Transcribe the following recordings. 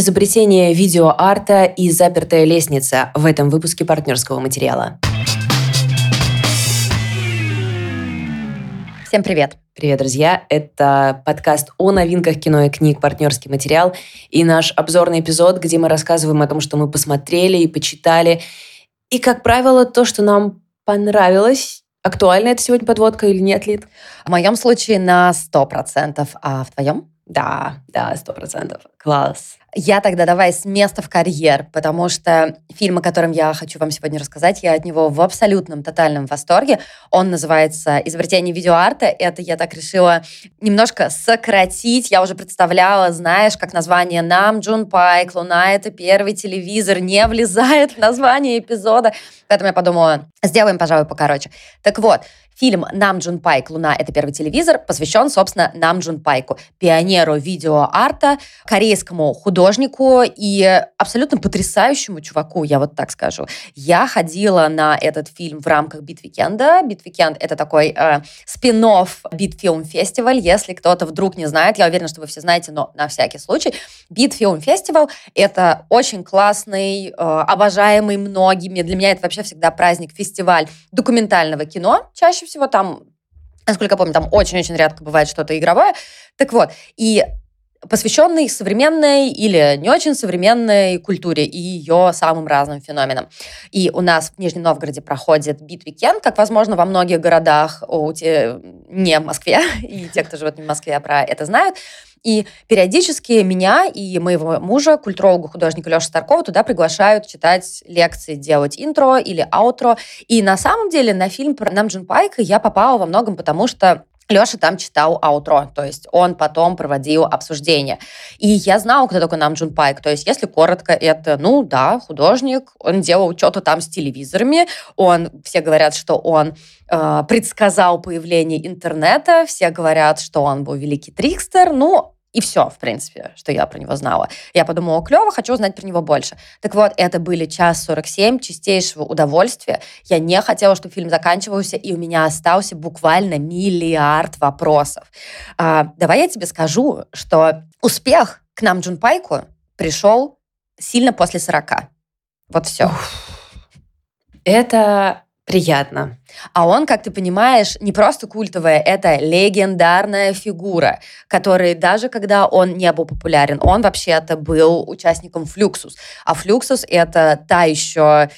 Изобретение видеоарта и запертая лестница в этом выпуске партнерского материала. Всем привет! Привет, друзья! Это подкаст о новинках кино и книг «Партнерский материал» и наш обзорный эпизод, где мы рассказываем о том, что мы посмотрели и почитали. И, как правило, то, что нам понравилось. Актуальна это сегодня подводка или нет, Лид? В моем случае на 100%, а в твоем? Да, да, сто процентов. Класс. Я тогда давай с места в карьер, потому что фильм, о котором я хочу вам сегодня рассказать, я от него в абсолютном, тотальном восторге. Он называется «Изобретение видеоарта». Это я так решила немножко сократить. Я уже представляла, знаешь, как название «Нам Джун Пайк», «Луна» — это первый телевизор, не влезает в название эпизода. Поэтому я подумала, сделаем, пожалуй, покороче. Так вот, Фильм «Нам Джун Пайк. Луна. Это первый телевизор» посвящен, собственно, Нам Джун Пайку, пионеру видеоарта, корейскому художнику и абсолютно потрясающему чуваку, я вот так скажу. Я ходила на этот фильм в рамках Beat Weekend а. Beat Weekend — это такой э, спин-офф Beat Film Festival. Если кто-то вдруг не знает, я уверена, что вы все знаете, но на всякий случай. Beat Film Festival — это очень классный, э, обожаемый многими. Для меня это вообще всегда праздник, фестиваль документального кино, чаще всего там, насколько я помню, там очень-очень редко бывает что-то игровое. Так вот, и посвященный современной или не очень современной культуре и ее самым разным феноменам. И у нас в Нижнем Новгороде проходит Beat Weekend, как, возможно, во многих городах, у те, не в Москве, и те, кто живет не в Москве, про это знают. И периодически меня и моего мужа, культуролога, художника Леша Старкова, туда приглашают читать лекции, делать интро или аутро. И на самом деле на фильм про Нам Джун Пайка я попала во многом потому, что Леша там читал аутро, то есть он потом проводил обсуждение. И я знала, кто такой Нам Джун Пайк. То есть, если коротко, это, ну да, художник, он делал что-то там с телевизорами, он, все говорят, что он э, предсказал появление интернета, все говорят, что он был великий трикстер, ну, и все, в принципе, что я про него знала. Я подумала, клево, хочу узнать про него больше. Так вот, это были час 47 чистейшего удовольствия. Я не хотела, чтобы фильм заканчивался, и у меня остался буквально миллиард вопросов. А, давай я тебе скажу, что успех к нам Джун Пайку пришел сильно после 40. Вот все. Это Приятно. А он, как ты понимаешь, не просто культовая, это легендарная фигура, который даже когда он не был популярен, он вообще-то был участником Флюксус. А Флюксус — это та еще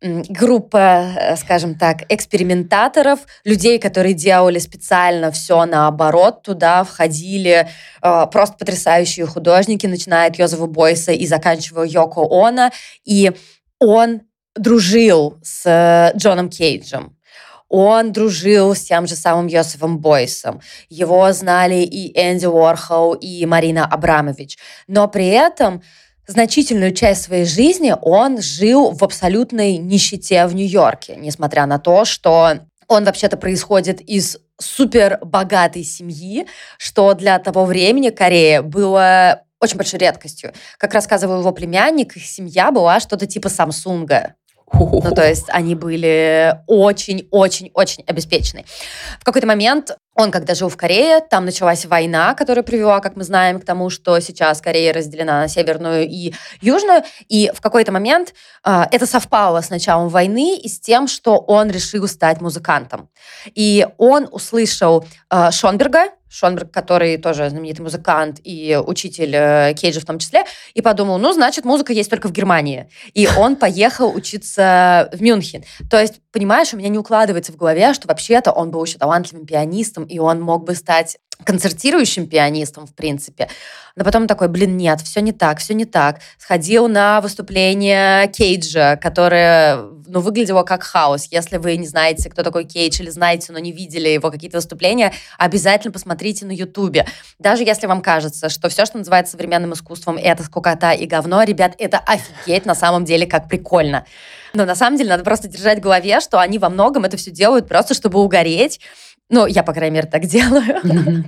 группа, э, скажем так, экспериментаторов, людей, которые делали специально все наоборот. Туда входили э, просто потрясающие художники, начиная от Йозефа Бойса и заканчивая Йоко Оно. И он дружил с э, Джоном Кейджем. Он дружил с тем же самым Йосифом Бойсом. Его знали и Энди Уорхол, и Марина Абрамович. Но при этом значительную часть своей жизни он жил в абсолютной нищете в Нью-Йорке, несмотря на то, что он вообще-то происходит из супер богатой семьи, что для того времени Корея было очень большой редкостью. Как рассказывал его племянник, их семья была что-то типа Самсунга. Ну, то есть они были очень-очень-очень обеспечены. В какой-то момент он, когда жил в Корее, там началась война, которая привела, как мы знаем, к тому, что сейчас Корея разделена на северную и южную. И в какой-то момент э, это совпало с началом войны и с тем, что он решил стать музыкантом. И он услышал э, Шонберга, Шонберг, который тоже знаменитый музыкант и учитель э, Кейджа в том числе, и подумал, ну, значит, музыка есть только в Германии. И он поехал учиться в Мюнхен. То есть, понимаешь, у меня не укладывается в голове, что вообще-то он был еще талантливым пианистом, и он мог бы стать концертирующим пианистом, в принципе. Но потом такой, блин, нет, все не так, все не так. Сходил на выступление Кейджа, которое, ну, выглядело как хаос. Если вы не знаете, кто такой Кейдж, или знаете, но не видели его какие-то выступления, обязательно посмотрите на Ютубе. Даже если вам кажется, что все, что называется современным искусством, это скукота и говно, ребят, это офигеть на самом деле, как прикольно. Но на самом деле надо просто держать в голове, что они во многом это все делают просто, чтобы угореть, ну, я, по крайней мере, так делаю.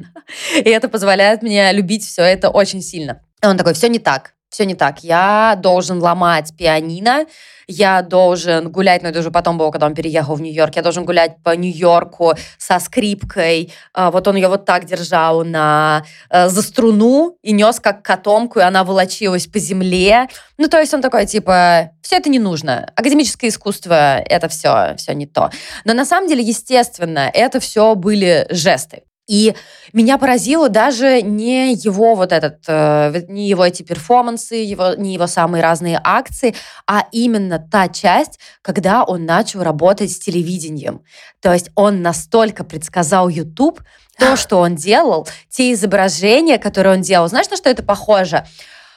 И это позволяет мне любить все это очень сильно. И он такой, все не так. Все не так. Я должен ломать пианино, я должен гулять, но это уже потом было, когда он переехал в Нью-Йорк, я должен гулять по Нью-Йорку со скрипкой. А, вот он ее вот так держал на, э, за струну и нес как котомку, и она волочилась по земле. Ну, то есть он такой, типа, все это не нужно. Академическое искусство — это все, все не то. Но на самом деле, естественно, это все были жесты. И меня поразило даже не его вот этот, э, не его эти перформансы, его, не его самые разные акции, а именно та часть, когда он начал работать с телевидением. То есть он настолько предсказал YouTube, то, что он делал, те изображения, которые он делал. Знаешь, на что это похоже?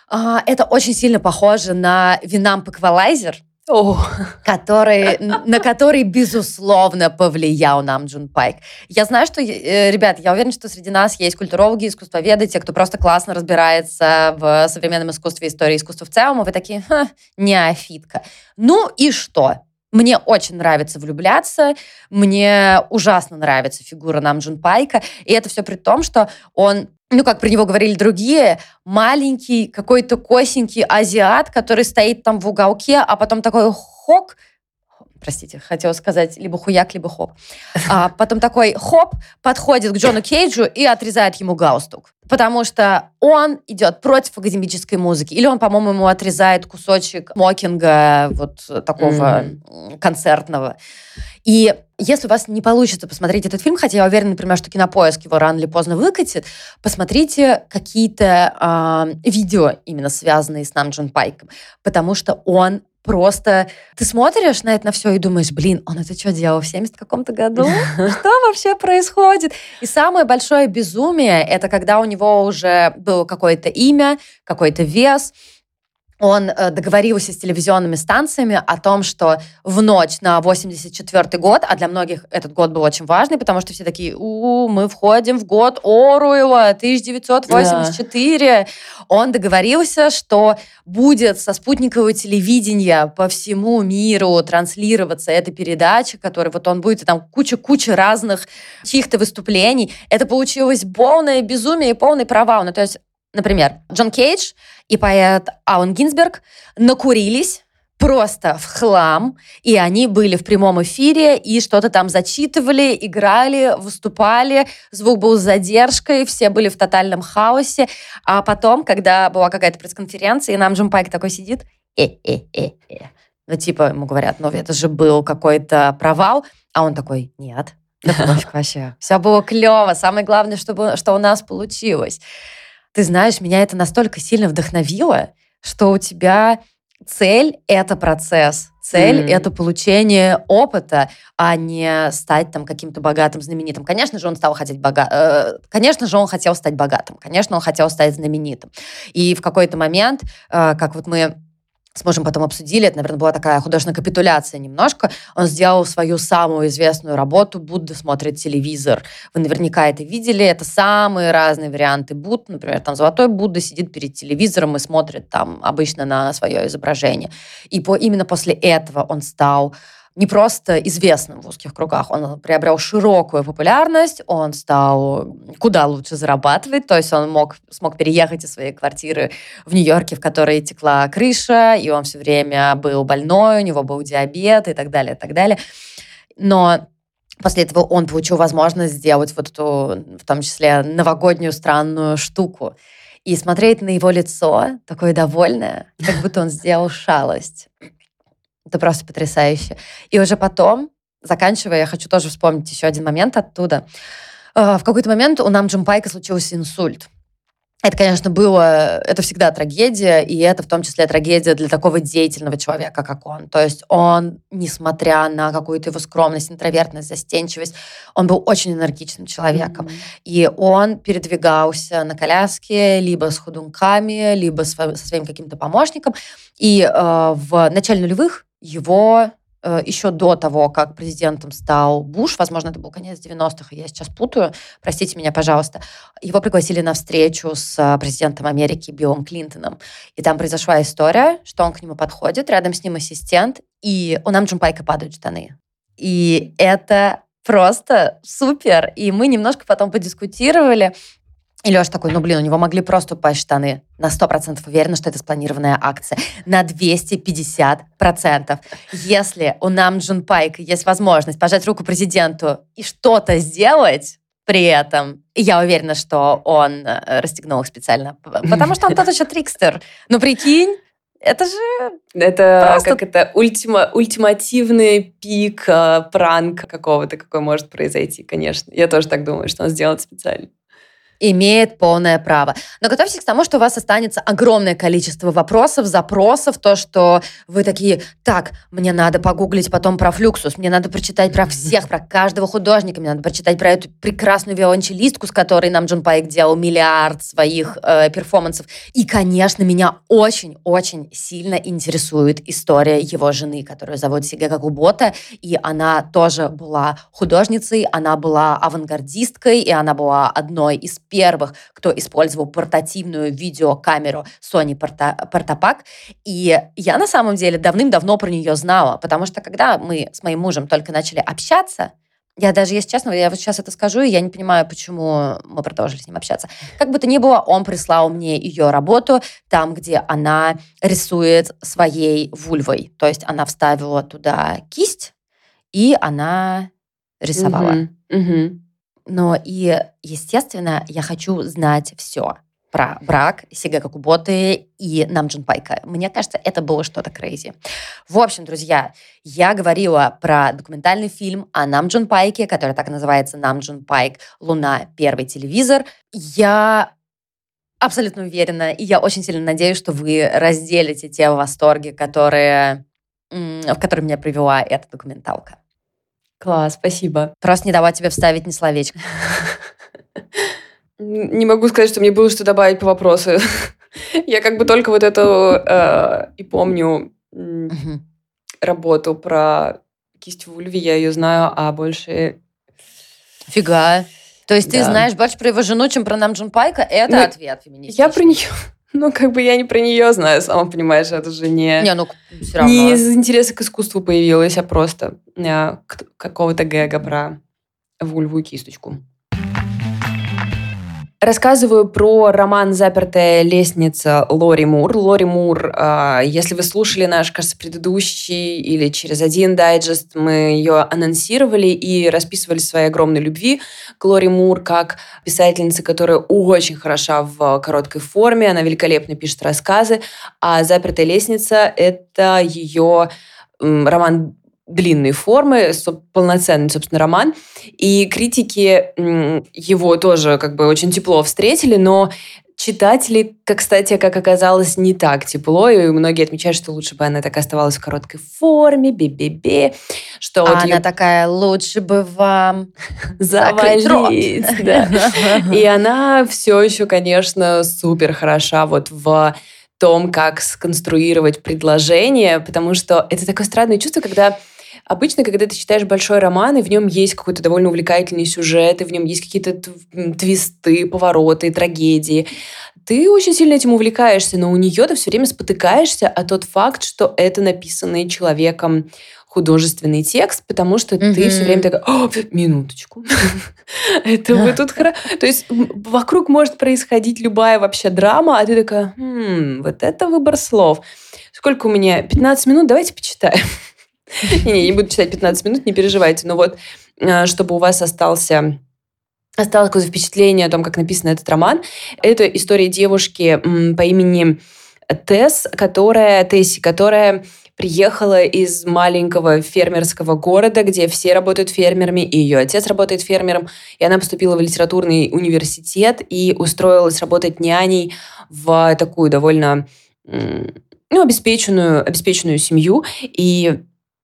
А, это очень сильно похоже на Winamp Equalizer, oh. который, на который, безусловно, повлиял нам Джун Пайк. Я знаю, что, э, ребят, я уверена, что среди нас есть культурологи, искусствоведы, те, кто просто классно разбирается в современном искусстве, истории искусства в целом, и вы такие, Ха, неофитка. Ну и что? Мне очень нравится влюбляться, мне ужасно нравится фигура нам Джун Пайка, и это все при том, что он ну, как про него говорили другие, маленький, какой-то косенький азиат, который стоит там в уголке, а потом такой хок, простите, хотела сказать либо хуяк, либо хоп. А потом такой хоп подходит к Джону Кейджу и отрезает ему галстук. Потому что он идет против академической музыки. Или он, по-моему, ему отрезает кусочек мокинга вот такого mm-hmm. концертного. И если у вас не получится посмотреть этот фильм, хотя я уверена, например, что Кинопоиск его рано или поздно выкатит, посмотрите какие-то э, видео, именно связанные с нам Джон Пайком, потому что он просто... Ты смотришь на это на все и думаешь, блин, он это что делал в 70 каком-то году? Что вообще происходит? И самое большое безумие — это когда у него уже было какое-то имя, какой-то вес, он э, договорился с телевизионными станциями о том, что в ночь на 84 год, а для многих этот год был очень важный, потому что все такие, у, мы входим в год Оруэлла, 1984. Да. Он договорился, что будет со спутникового телевидения по всему миру транслироваться эта передача, которая вот он будет, и там куча-куча разных чьих-то выступлений. Это получилось полное безумие и полный провал. Ну, то есть Например, Джон Кейдж и поэт Аун Гинзберг накурились просто в хлам, и они были в прямом эфире, и что-то там зачитывали, играли, выступали, звук был с задержкой, все были в тотальном хаосе, а потом, когда была какая-то пресс-конференция, и нам Джон Пайк такой сидит, э-э-э-э, ну, типа, ему говорят, ну, это же был какой-то провал, а он такой, нет, это вообще. Все было клево. Самое главное, чтобы, что у нас получилось. Ты знаешь, меня это настолько сильно вдохновило, что у тебя цель — это процесс. Цель mm. — это получение опыта, а не стать там каким-то богатым, знаменитым. Конечно же, он стал хотеть бога... Э, конечно же, он хотел стать богатым. Конечно, он хотел стать знаменитым. И в какой-то момент, э, как вот мы с мужем потом обсудили, это, наверное, была такая художественная капитуляция немножко. Он сделал свою самую известную работу «Будда смотрит телевизор». Вы наверняка это видели. Это самые разные варианты Будд. Например, там золотой Будда сидит перед телевизором и смотрит там обычно на свое изображение. И по, именно после этого он стал не просто известным в узких кругах, он приобрел широкую популярность, он стал куда лучше зарабатывать, то есть он мог, смог переехать из своей квартиры в Нью-Йорке, в которой текла крыша, и он все время был больной, у него был диабет и так далее, и так далее. Но После этого он получил возможность сделать вот эту, в том числе, новогоднюю странную штуку. И смотреть на его лицо, такое довольное, как будто он сделал шалость. Это просто потрясающе. И уже потом, заканчивая, я хочу тоже вспомнить еще один момент оттуда. Э, в какой-то момент у нам Джимпайка случился инсульт. Это, конечно, было, это всегда трагедия, и это в том числе трагедия для такого деятельного человека, как он. То есть он, несмотря на какую-то его скромность, интровертность, застенчивость, он был очень энергичным человеком. Mm-hmm. И он передвигался на коляске либо с ходунками, либо со своим каким-то помощником. И э, в начале нулевых его э, еще до того, как президентом стал Буш, возможно, это был конец 90-х, я сейчас путаю, простите меня, пожалуйста, его пригласили на встречу с э, президентом Америки Биллом Клинтоном. И там произошла история, что он к нему подходит, рядом с ним ассистент, и у нам Джумпайка падают штаны. И это просто супер. И мы немножко потом подискутировали, И Леша такой, ну, блин, у него могли просто упасть штаны. На 100% уверена, что это спланированная акция. На 250%. Если у нам Джун Пайк есть возможность пожать руку президенту и что-то сделать, при этом. я уверена, что он э, расстегнул их специально. Потому что он тот еще трикстер. Ну, прикинь, это же Это просто... как это ультима, ультимативный пик э, пранк какого-то, какой может произойти, конечно. Я тоже так думаю, что он сделает специально имеет полное право. Но готовьтесь к тому, что у вас останется огромное количество вопросов, запросов, то, что вы такие, так, мне надо погуглить потом про флюксус, мне надо прочитать про всех, про каждого художника, мне надо прочитать про эту прекрасную виолончелистку, с которой нам Джон Пайк делал миллиард своих э, перформансов. И, конечно, меня очень-очень сильно интересует история его жены, которую зовут Сигека Губота, и она тоже была художницей, она была авангардисткой, и она была одной из первых, кто использовал портативную видеокамеру Sony Portapak. И я на самом деле давным-давно про нее знала, потому что когда мы с моим мужем только начали общаться, я даже, если честно, я вот сейчас это скажу, и я не понимаю, почему мы продолжили с ним общаться. Как бы то ни было, он прислал мне ее работу, там, где она рисует своей вульвой. То есть она вставила туда кисть, и она рисовала. Угу, угу. Но и, естественно, я хочу знать все про брак Сигэко Куботы и Нам Джун Пайка. Мне кажется, это было что-то crazy. В общем, друзья, я говорила про документальный фильм о Нам Джун Пайке, который так и называется Намджун Пайк «Луна. Первый телевизор». Я абсолютно уверена, и я очень сильно надеюсь, что вы разделите те восторги, которые, в которые меня привела эта документалка. Класс, спасибо. Просто не давать тебе вставить ни словечко. Не могу сказать, что мне было что добавить по вопросу. Я как бы только вот эту э, и помню работу про кисть в Ульве, я ее знаю, а больше... Фига. То есть ты знаешь больше про его жену, чем про Намджун Пайка? Это ну, ответ феминистичный. Я про нее ну, как бы я не про нее знаю, сама понимаешь, это же не... Не, ну, все равно. Не из интереса к искусству появилась, а просто а, какого-то гэга про вульву и кисточку. Рассказываю про роман «Запертая лестница» Лори Мур. Лори Мур, а, если вы слушали наш, кажется, предыдущий или через один дайджест, мы ее анонсировали и расписывали своей огромной любви к Лори Мур как писательнице, которая очень хороша в короткой форме, она великолепно пишет рассказы, а «Запертая лестница» — это ее роман длинной формы, полноценный, собственно, роман. И критики его тоже как бы очень тепло встретили, но читатели, как, кстати, как оказалось, не так тепло, и многие отмечают, что лучше бы она так оставалась в короткой форме, бе-бе-бе. Что а вот она ее... такая, лучше бы вам завалить. Да. И она все еще, конечно, супер хороша вот в том, как сконструировать предложение, потому что это такое странное чувство, когда Обычно, когда ты читаешь большой роман, и в нем есть какой-то довольно увлекательный сюжет, и в нем есть какие-то твисты, повороты, трагедии, ты очень сильно этим увлекаешься, но у нее ты все время спотыкаешься о тот факт, что это написанный человеком художественный текст, потому что mm-hmm. ты все время такая, О, минуточку, это вы тут хорошо. То есть вокруг может происходить любая вообще драма, а ты такая, «Хм, вот это выбор слов. Сколько у меня? 15 минут, давайте почитаем. Не, не буду читать 15 минут, не переживайте. Но вот, э, чтобы у вас остался осталось какое-то впечатление о том, как написан этот роман. Это история девушки по имени Тесс, которая, Тесси, которая приехала из маленького фермерского города, где все работают фермерами, и ее отец работает фермером, и она поступила в литературный университет и устроилась работать няней в такую довольно ну, обеспеченную, обеспеченную семью. И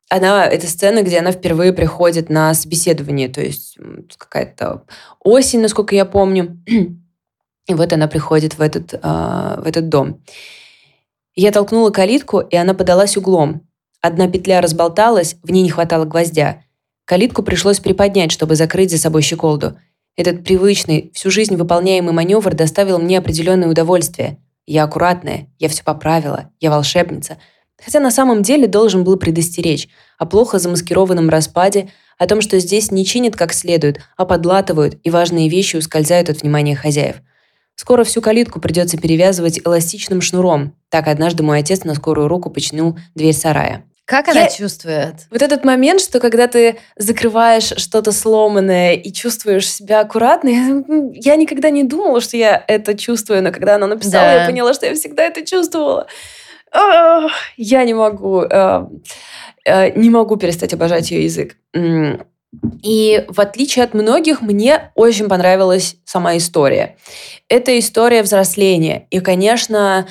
она, это сцена, где она впервые приходит на собеседование, то есть какая-то осень, насколько я помню. И вот она приходит в этот, э, в этот дом. Я толкнула калитку, и она подалась углом. Одна петля разболталась, в ней не хватало гвоздя. Калитку пришлось приподнять, чтобы закрыть за собой щеколду. Этот привычный, всю жизнь выполняемый маневр доставил мне определенное удовольствие. Я аккуратная, я все поправила, я волшебница – Хотя на самом деле должен был предостеречь о плохо замаскированном распаде, о том, что здесь не чинят как следует, а подлатывают, и важные вещи ускользают от внимания хозяев. Скоро всю калитку придется перевязывать эластичным шнуром. Так однажды мой отец на скорую руку починил дверь сарая. Как она чувствует? Вот этот момент, что когда ты закрываешь что-то сломанное и чувствуешь себя аккуратно, я, я никогда не думала, что я это чувствую, но когда она написала, да. я поняла, что я всегда это чувствовала. Я не могу, э, э, не могу перестать обожать ее язык. И в отличие от многих, мне очень понравилась сама история. Это история взросления. И, конечно,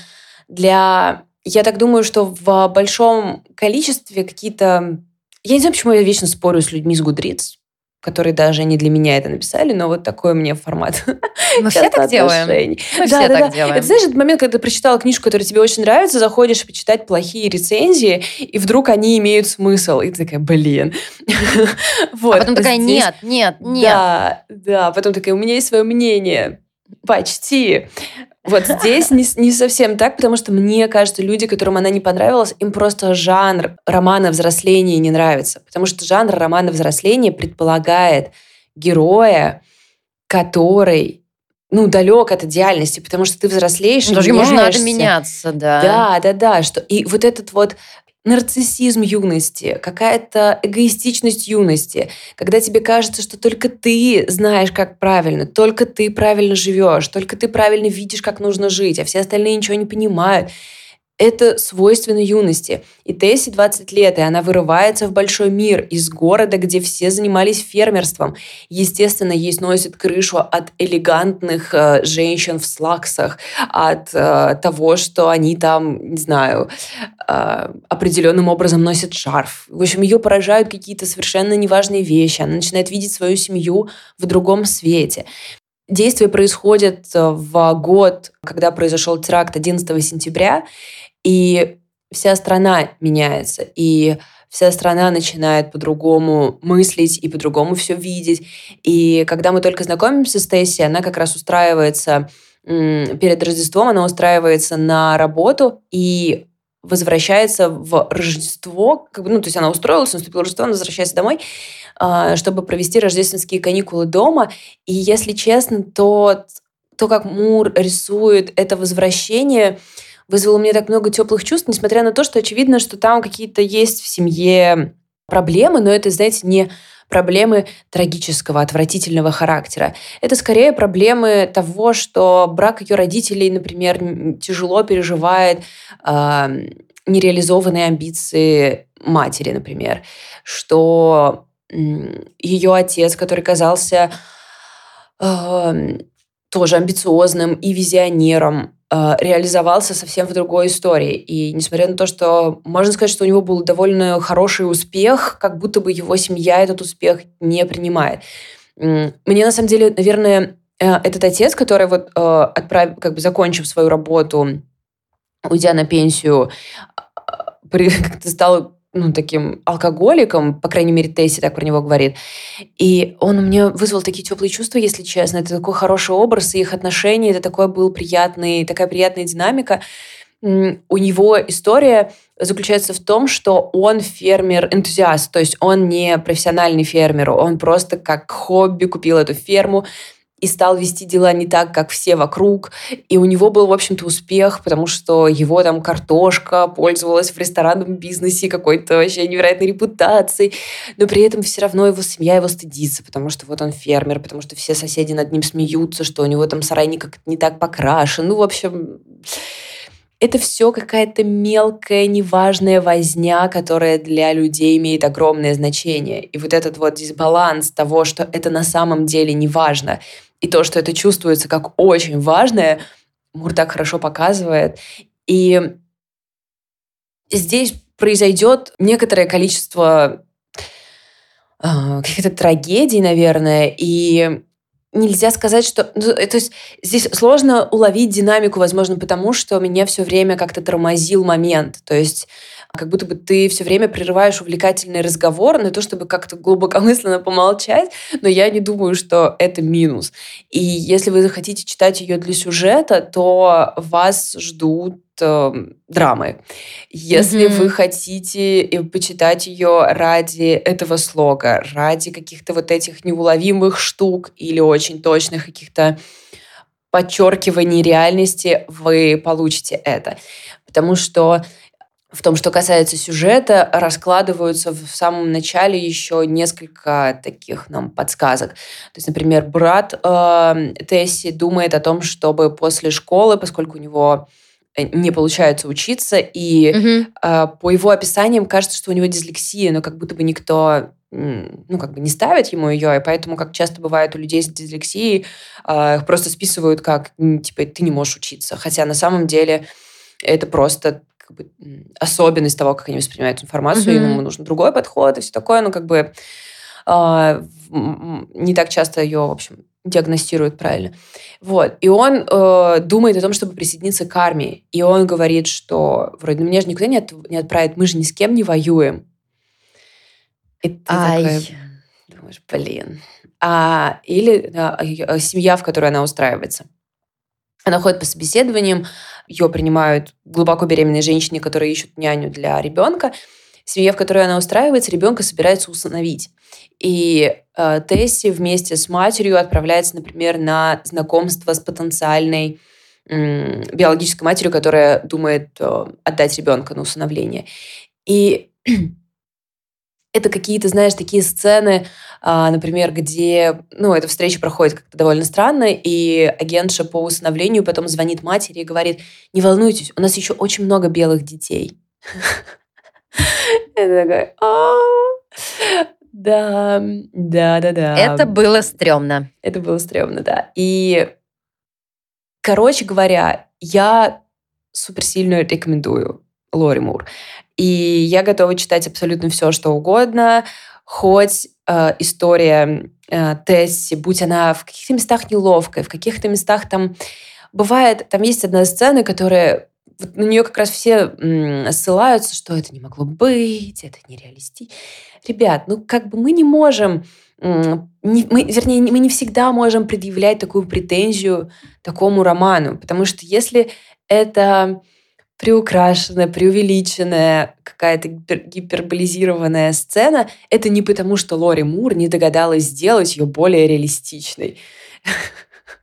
для я так думаю, что в большом количестве какие-то... Я не знаю, почему я вечно спорю с людьми с Гудриц, которые даже не для меня это написали, но вот такой мне формат. Мы все так делаем. Мы да, все да, так да. делаем. Это знаешь, этот момент, когда ты прочитала книжку, которая тебе очень нравится, заходишь почитать плохие рецензии, и вдруг они имеют смысл. И ты такая, блин. вот. А потом такая, нет, нет, нет. Да, да. Потом такая, у меня есть свое мнение. Почти. Вот здесь не, не совсем так, потому что мне кажется, люди, которым она не понравилась, им просто жанр романа взросления не нравится. Потому что жанр романа взросления предполагает героя, который ну, далек от идеальности, потому что ты взрослеешь, Даже ему надо меняться, да. Да, да, да. Что... И вот этот вот нарциссизм юности, какая-то эгоистичность юности, когда тебе кажется, что только ты знаешь, как правильно, только ты правильно живешь, только ты правильно видишь, как нужно жить, а все остальные ничего не понимают. Это свойственно юности. И Тесси 20 лет, и она вырывается в большой мир из города, где все занимались фермерством. Естественно, ей сносит крышу от элегантных э, женщин в слаксах, от э, того, что они там, не знаю, определенным образом носят шарф. В общем, ее поражают какие-то совершенно неважные вещи. Она начинает видеть свою семью в другом свете. Действие происходит э, в год, когда произошел теракт 11 сентября, и вся страна меняется, и вся страна начинает по-другому мыслить и по-другому все видеть. И когда мы только знакомимся с Тесси, она как раз устраивается перед Рождеством, она устраивается на работу и возвращается в Рождество, как бы, ну, то есть она устроилась, наступило Рождество, она возвращается домой, а, чтобы провести рождественские каникулы дома. И если честно, то то, как Мур рисует это возвращение, вызвало мне так много теплых чувств, несмотря на то, что очевидно, что там какие-то есть в семье проблемы, но это, знаете, не проблемы трагического, отвратительного характера. Это скорее проблемы того, что брак ее родителей, например, тяжело переживает э, нереализованные амбиции матери, например, что э, ее отец, который казался э, тоже амбициозным и визионером, реализовался совсем в другой истории. И несмотря на то, что можно сказать, что у него был довольно хороший успех, как будто бы его семья этот успех не принимает. Мне на самом деле, наверное, э, этот отец, который вот э, отправ, как бы закончив свою работу, уйдя на пенсию, как-то стал ну, таким алкоголиком, по крайней мере, Тесси так про него говорит. И он у меня вызвал такие теплые чувства, если честно. Это такой хороший образ, и их отношения, это такой был приятный, такая приятная динамика. У него история заключается в том, что он фермер-энтузиаст, то есть он не профессиональный фермер, он просто как хобби купил эту ферму, и стал вести дела не так, как все вокруг. И у него был, в общем-то, успех, потому что его там картошка пользовалась в ресторанном бизнесе какой-то вообще невероятной репутацией. Но при этом все равно его семья его стыдится, потому что вот он фермер, потому что все соседи над ним смеются, что у него там сарай никак не так покрашен. Ну, в общем, это все какая-то мелкая, неважная возня, которая для людей имеет огромное значение. И вот этот вот дисбаланс того, что это на самом деле не важно – и то, что это чувствуется как очень важное, Мур так хорошо показывает. И здесь произойдет некоторое количество э, каких-то трагедий, наверное, и нельзя сказать, что... Ну, то есть здесь сложно уловить динамику, возможно, потому что меня все время как-то тормозил момент. То есть как будто бы ты все время прерываешь увлекательный разговор на то, чтобы как-то глубокомысленно помолчать, но я не думаю, что это минус. И если вы захотите читать ее для сюжета, то вас ждут э, драмы. Если mm-hmm. вы хотите почитать ее ради этого слога, ради каких-то вот этих неуловимых штук или очень точных каких-то подчеркивании реальности вы получите это. Потому что в том, что касается сюжета, раскладываются в самом начале еще несколько таких нам подсказок. То есть, например, брат э, Тесси думает о том, чтобы после школы, поскольку у него э, не получается учиться, и угу. э, по его описаниям кажется, что у него дислексия, но как будто бы никто ну, как бы не ставит ему ее, и поэтому, как часто бывает у людей с дислексией, э, их просто списывают как, типа, ты не можешь учиться. Хотя на самом деле это просто как бы, особенность того, как они воспринимают информацию, mm-hmm. ему нужен другой подход и все такое, ну, как бы э, не так часто ее, в общем, диагностируют правильно. Вот. И он э, думает о том, чтобы присоединиться к армии. И он говорит, что вроде, ну, меня же никуда не, от, не отправит, мы же ни с кем не воюем. И ты Ай. такая думаешь, блин. А, или а, семья, в которой она устраивается. Она ходит по собеседованиям, ее принимают глубоко беременные женщины, которые ищут няню для ребенка. Семья, в которой она устраивается, ребенка собирается усыновить. И э, Тесси вместе с матерью отправляется, например, на знакомство с потенциальной э, биологической матерью, которая думает э, отдать ребенка на усыновление. И это какие-то, знаешь, такие сцены, а, например, где, ну, эта встреча проходит как-то довольно странно, и агентша по усыновлению потом звонит матери и говорит, не волнуйтесь, у нас еще очень много белых детей. Это такая, да, да, да, да. Это было стрёмно. Это было стрёмно, да. И, короче говоря, я суперсильно рекомендую Лори Мур. И я готова читать абсолютно все, что угодно, хоть э, история э, Тесси, будь она в каких-то местах неловкой, в каких-то местах там бывает, там есть одна сцена, которая вот на нее как раз все ссылаются, что это не могло быть, это нереалистично. Ребят, ну как бы мы не можем, не, мы, вернее, мы не всегда можем предъявлять такую претензию такому роману, потому что если это приукрашенная, преувеличенная, какая-то гиперболизированная сцена, это не потому, что Лори Мур не догадалась сделать ее более реалистичной.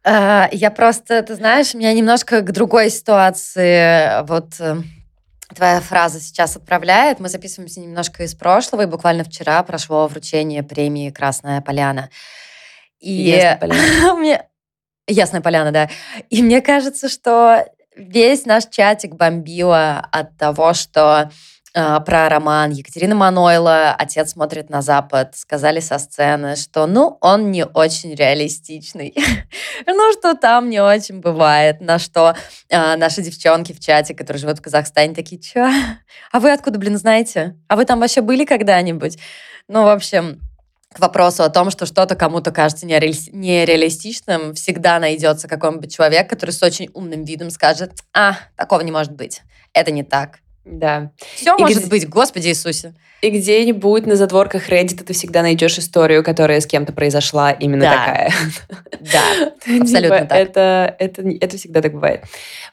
А, я просто, ты знаешь, меня немножко к другой ситуации вот э, твоя фраза сейчас отправляет. Мы записываемся немножко из прошлого, и буквально вчера прошло вручение премии «Красная поляна». И Ясная поляна. Ясная поляна, да. И мне кажется, что весь наш чатик бомбило от того, что э, про роман Екатерины Манойла «Отец смотрит на Запад» сказали со сцены, что, ну, он не очень реалистичный. ну, что там не очень бывает. На что э, наши девчонки в чате, которые живут в Казахстане, такие, чё? А вы откуда, блин, знаете? А вы там вообще были когда-нибудь? Ну, в общем, к вопросу о том, что что-то кому-то кажется нереалистичным, всегда найдется какой-нибудь человек, который с очень умным видом скажет, а, такого не может быть, это не так. Да. Все и может где... быть, Господи Иисусе. И где-нибудь на задворках Reddit ты всегда найдешь историю, которая с кем-то произошла именно да. такая. Да, абсолютно типа, так. Это, это, это всегда так бывает.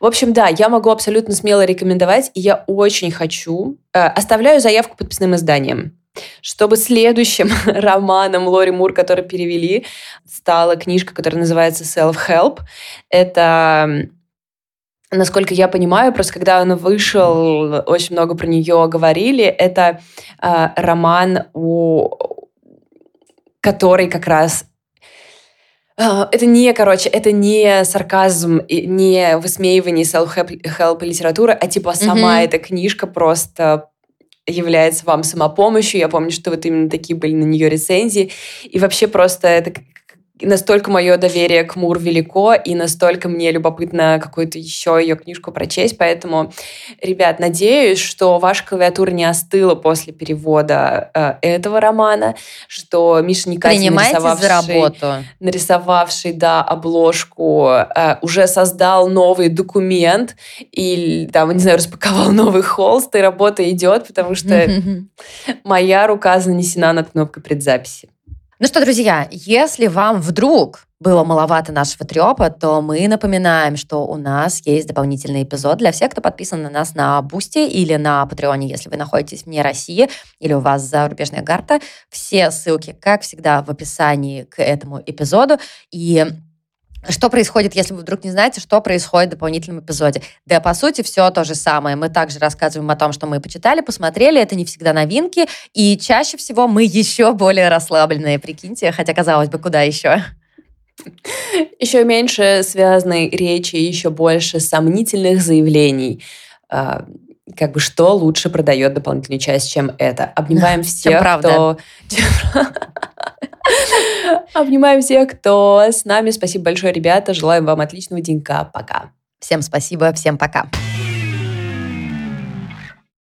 В общем, да, я могу абсолютно смело рекомендовать, и я очень хочу. Э, оставляю заявку подписным изданием чтобы следующим романом Лори Мур, который перевели, стала книжка, которая называется Self-Help. Это насколько я понимаю, просто когда он вышел, очень много про нее говорили. Это э, роман, у... который как раз а, это не, короче, это не сарказм, не высмеивание self-help литературы, а типа сама mm-hmm. эта книжка просто является вам самопомощью. Я помню, что вот именно такие были на нее рецензии. И вообще просто это настолько мое доверие к Мур велико, и настолько мне любопытно какую-то еще ее книжку прочесть. Поэтому, ребят, надеюсь, что ваша клавиатура не остыла после перевода э, этого романа, что Миша Никатин, нарисовавший, за работу. нарисовавший да, обложку, э, уже создал новый документ и, там, не знаю, распаковал новый холст, и работа идет, потому что моя рука занесена над кнопкой предзаписи. Ну что, друзья, если вам вдруг было маловато нашего трепа, то мы напоминаем, что у нас есть дополнительный эпизод для всех, кто подписан на нас на Бусти или на Патреоне, если вы находитесь вне России или у вас зарубежная карта. Все ссылки, как всегда, в описании к этому эпизоду. И Что происходит, если вы вдруг не знаете, что происходит в дополнительном эпизоде? Да, по сути, все то же самое. Мы также рассказываем о том, что мы почитали, посмотрели. Это не всегда новинки. И чаще всего мы еще более расслабленные, прикиньте. Хотя, казалось бы, куда еще? Еще меньше связанной речи, еще больше сомнительных заявлений. А, как бы что лучше продает дополнительную часть, чем это. Обнимаем всех, кто... Обнимаем всех, кто с нами. Спасибо большое, ребята. Желаем вам отличного денька. Пока. Всем спасибо, всем пока.